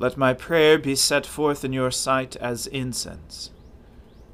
Let my prayer be set forth in your sight as incense,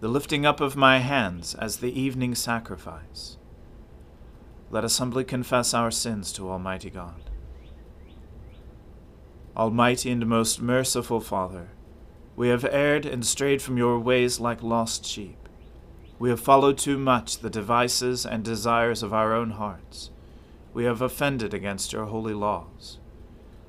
the lifting up of my hands as the evening sacrifice. Let us humbly confess our sins to Almighty God. Almighty and most merciful Father, we have erred and strayed from your ways like lost sheep. We have followed too much the devices and desires of our own hearts. We have offended against your holy laws.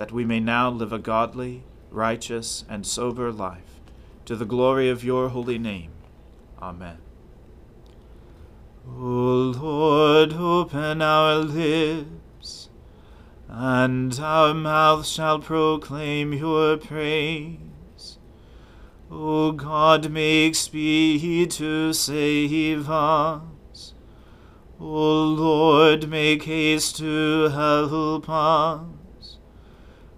that we may now live a godly, righteous, and sober life, to the glory of your holy name. Amen. O Lord, open our lips, and our mouth shall proclaim your praise. O God, make speed to save us. O Lord, make haste to help us.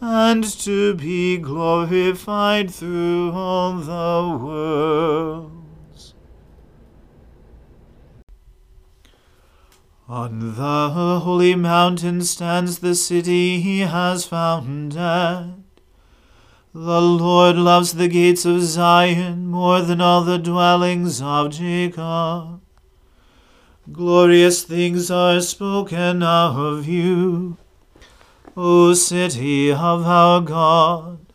and to be glorified through all the worlds. On the holy mountain stands the city he has founded the Lord loves the gates of Zion more than all the dwellings of Jacob. Glorious things are spoken of you, O city of our God.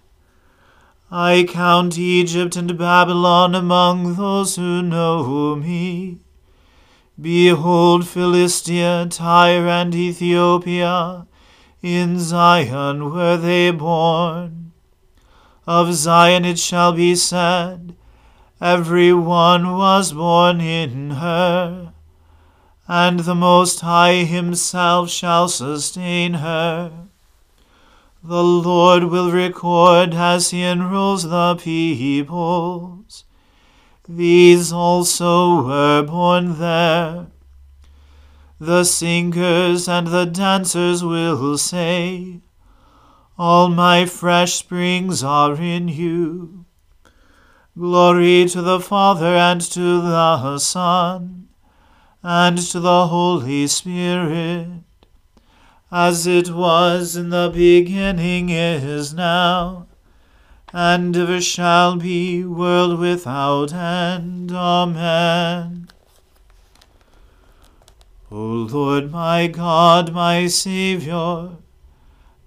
I count Egypt and Babylon among those who know me. Behold, Philistia, Tyre, and Ethiopia, in Zion were they born. Of Zion it shall be said, Every one was born in her, and the Most High himself shall sustain her. The Lord will record as he enrolls the peoples. These also were born there. The singers and the dancers will say, all my fresh springs are in you. Glory to the Father and to the Son and to the Holy Spirit, as it was in the beginning is now, and ever shall be, world without end. Amen. O Lord my God, my Saviour,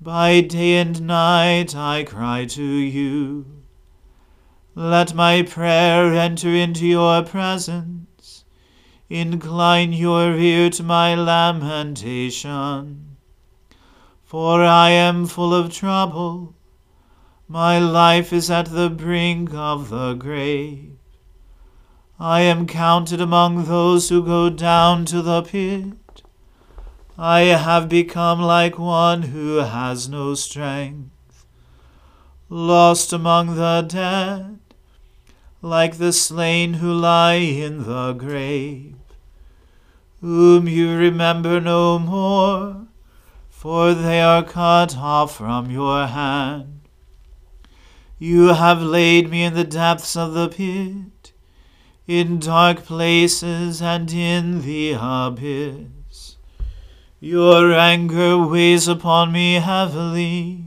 by day and night I cry to you. Let my prayer enter into your presence. Incline your ear to my lamentation. For I am full of trouble. My life is at the brink of the grave. I am counted among those who go down to the pit. I have become like one who has no strength, lost among the dead, like the slain who lie in the grave, whom you remember no more, for they are cut off from your hand. You have laid me in the depths of the pit, in dark places and in the abyss. Your anger weighs upon me heavily,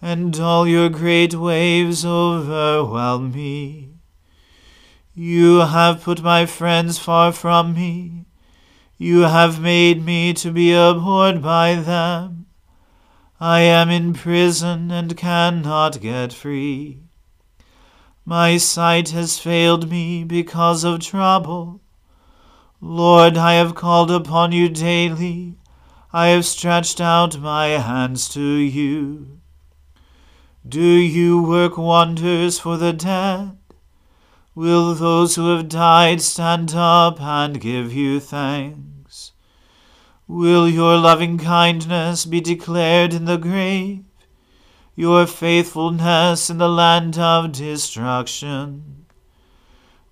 and all your great waves overwhelm me. You have put my friends far from me. You have made me to be abhorred by them. I am in prison and cannot get free. My sight has failed me because of trouble. Lord, I have called upon you daily. I have stretched out my hands to you. Do you work wonders for the dead? Will those who have died stand up and give you thanks? Will your loving kindness be declared in the grave, your faithfulness in the land of destruction?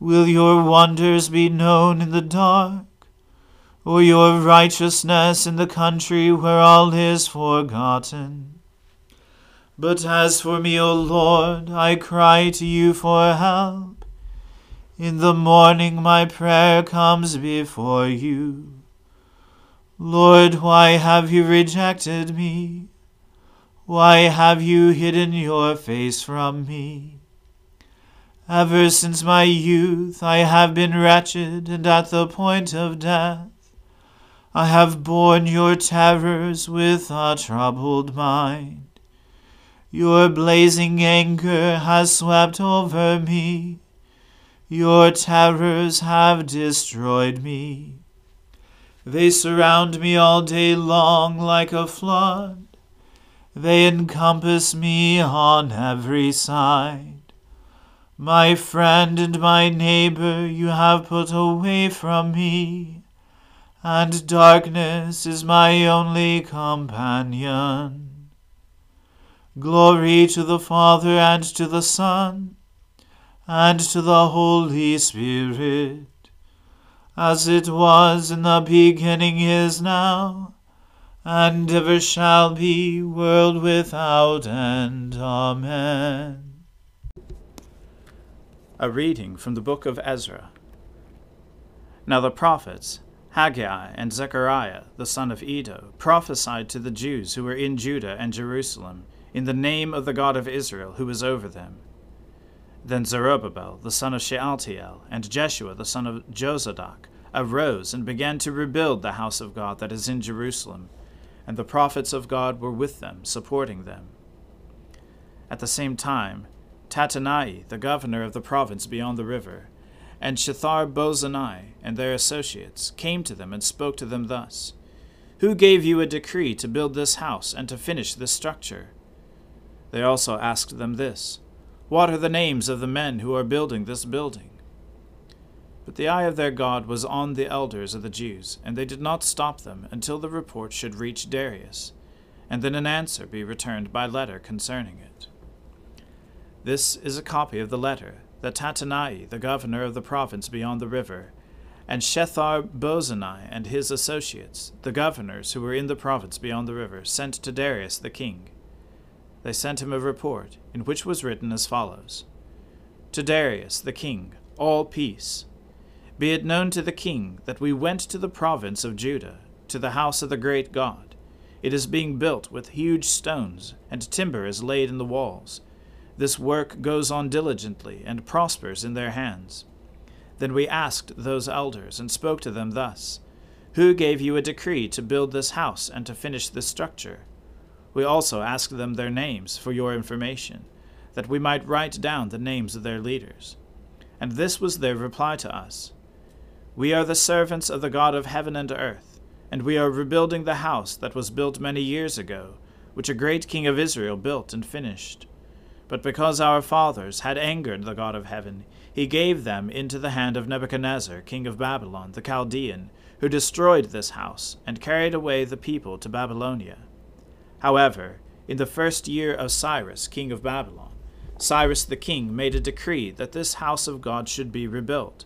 Will your wonders be known in the dark, or your righteousness in the country where all is forgotten? But as for me, O Lord, I cry to you for help. In the morning my prayer comes before you. Lord, why have you rejected me? Why have you hidden your face from me? Ever since my youth I have been wretched and at the point of death. I have borne your terrors with a troubled mind. Your blazing anger has swept over me. Your terrors have destroyed me. They surround me all day long like a flood. They encompass me on every side. My friend and my neighbor you have put away from me, and darkness is my only companion. Glory to the Father and to the Son and to the Holy Spirit as it was in the beginning is now, and ever shall be, world without end. Amen. A reading from the book of Ezra. Now the prophets, Haggai and Zechariah, the son of Iddo, prophesied to the Jews who were in Judah and Jerusalem, in the name of the God of Israel, who was over them. Then Zerubbabel, the son of Shealtiel, and Jeshua, the son of Jozadak, arose and began to rebuild the house of God that is in Jerusalem, and the prophets of God were with them, supporting them. At the same time, Tattenai, the governor of the province beyond the river, and Shethar Bozenai and their associates came to them and spoke to them thus Who gave you a decree to build this house and to finish this structure? They also asked them this what are the names of the men who are building this building? But the eye of their God was on the elders of the Jews, and they did not stop them until the report should reach Darius, and then an answer be returned by letter concerning it. This is a copy of the letter that Tattenai, the governor of the province beyond the river, and Shethar Bozenai and his associates, the governors who were in the province beyond the river, sent to Darius the king they sent him a report, in which was written as follows To Darius the king, all peace. Be it known to the king that we went to the province of Judah, to the house of the great God. It is being built with huge stones, and timber is laid in the walls. This work goes on diligently, and prospers in their hands. Then we asked those elders, and spoke to them thus Who gave you a decree to build this house and to finish this structure? We also asked them their names for your information, that we might write down the names of their leaders. And this was their reply to us We are the servants of the God of heaven and earth, and we are rebuilding the house that was built many years ago, which a great king of Israel built and finished. But because our fathers had angered the God of heaven, he gave them into the hand of Nebuchadnezzar, king of Babylon, the Chaldean, who destroyed this house, and carried away the people to Babylonia. However, in the first year of Cyrus, king of Babylon, Cyrus the king made a decree that this house of God should be rebuilt,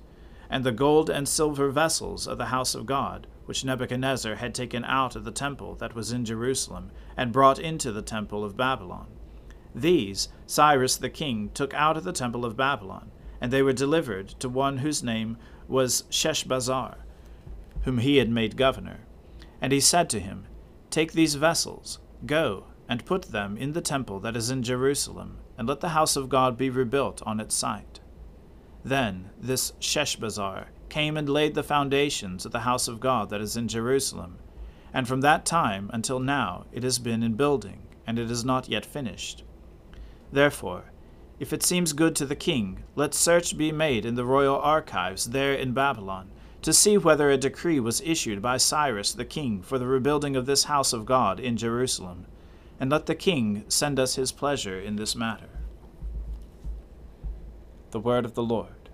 and the gold and silver vessels of the house of God, which Nebuchadnezzar had taken out of the temple that was in Jerusalem, and brought into the temple of Babylon these Cyrus the king took out of the temple of Babylon, and they were delivered to one whose name was Sheshbazzar, whom he had made governor. And he said to him, Take these vessels, go, and put them in the temple that is in Jerusalem, and let the house of God be rebuilt on its site. Then this Sheshbazzar came and laid the foundations of the house of God that is in Jerusalem, and from that time until now it has been in building, and it is not yet finished. Therefore, if it seems good to the king, let search be made in the royal archives there in Babylon, to see whether a decree was issued by Cyrus the king for the rebuilding of this house of God in Jerusalem, and let the king send us his pleasure in this matter. The word of the Lord.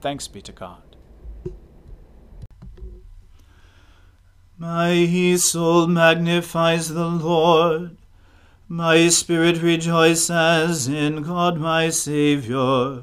Thanks be to God. My soul magnifies the Lord my spirit rejoices in God my Saviour,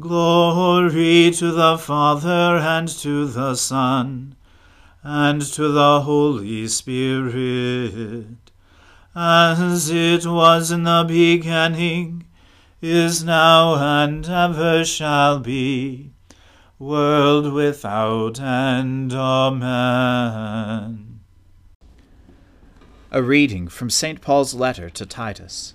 Glory to the Father and to the Son and to the Holy Spirit, as it was in the beginning, is now, and ever shall be, world without end. Amen. A reading from St. Paul's letter to Titus.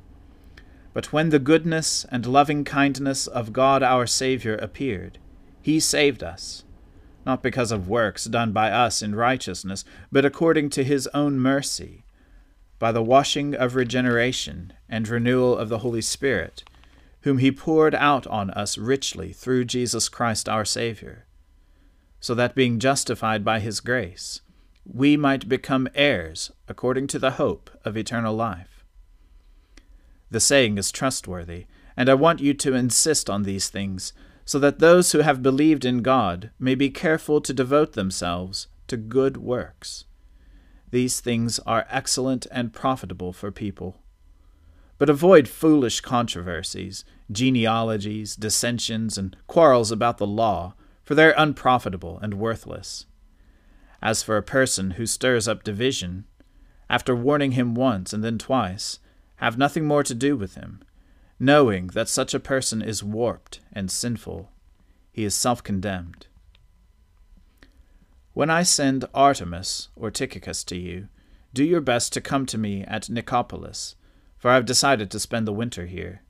But when the goodness and loving kindness of God our Saviour appeared, he saved us, not because of works done by us in righteousness, but according to his own mercy, by the washing of regeneration and renewal of the Holy Spirit, whom he poured out on us richly through Jesus Christ our Saviour, so that being justified by his grace, we might become heirs according to the hope of eternal life. The saying is trustworthy, and I want you to insist on these things, so that those who have believed in God may be careful to devote themselves to good works. These things are excellent and profitable for people. But avoid foolish controversies, genealogies, dissensions, and quarrels about the law, for they are unprofitable and worthless. As for a person who stirs up division, after warning him once and then twice, have nothing more to do with him, knowing that such a person is warped and sinful. He is self condemned. When I send Artemas or Tychicus to you, do your best to come to me at Nicopolis, for I have decided to spend the winter here.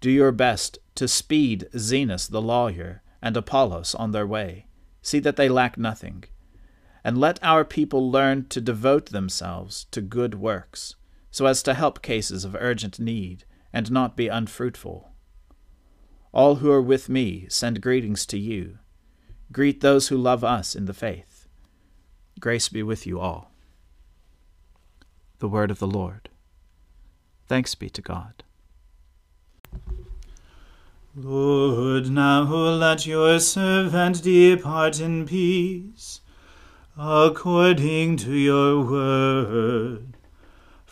Do your best to speed Zenas the lawyer and Apollos on their way. See that they lack nothing. And let our people learn to devote themselves to good works, so as to help cases of urgent need and not be unfruitful. All who are with me send greetings to you. Greet those who love us in the faith. Grace be with you all. The word of the Lord. Thanks be to God. Lord, now let your servant depart in peace, according to your word.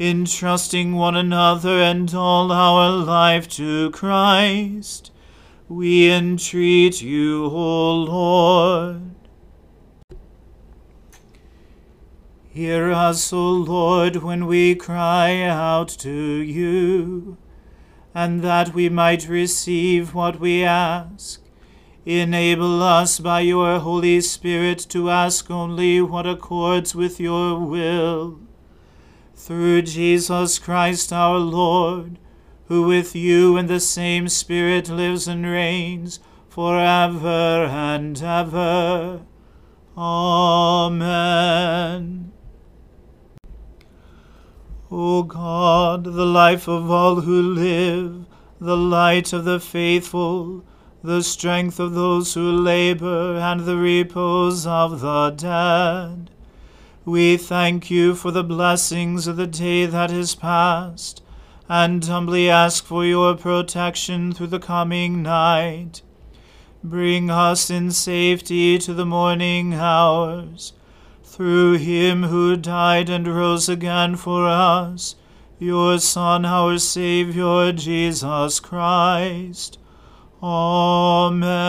entrusting one another and all our life to Christ. We entreat you, O Lord. Hear us, O Lord, when we cry out to you and that we might receive what we ask. Enable us by your Holy Spirit to ask only what accords with your will. Through Jesus Christ our Lord, who with you in the same Spirit lives and reigns for ever and ever. Amen. O God, the life of all who live, the light of the faithful, the strength of those who labor, and the repose of the dead. We thank you for the blessings of the day that is past, and humbly ask for your protection through the coming night. Bring us in safety to the morning hours through him who died and rose again for us, your Son, our Saviour, Jesus Christ. Amen.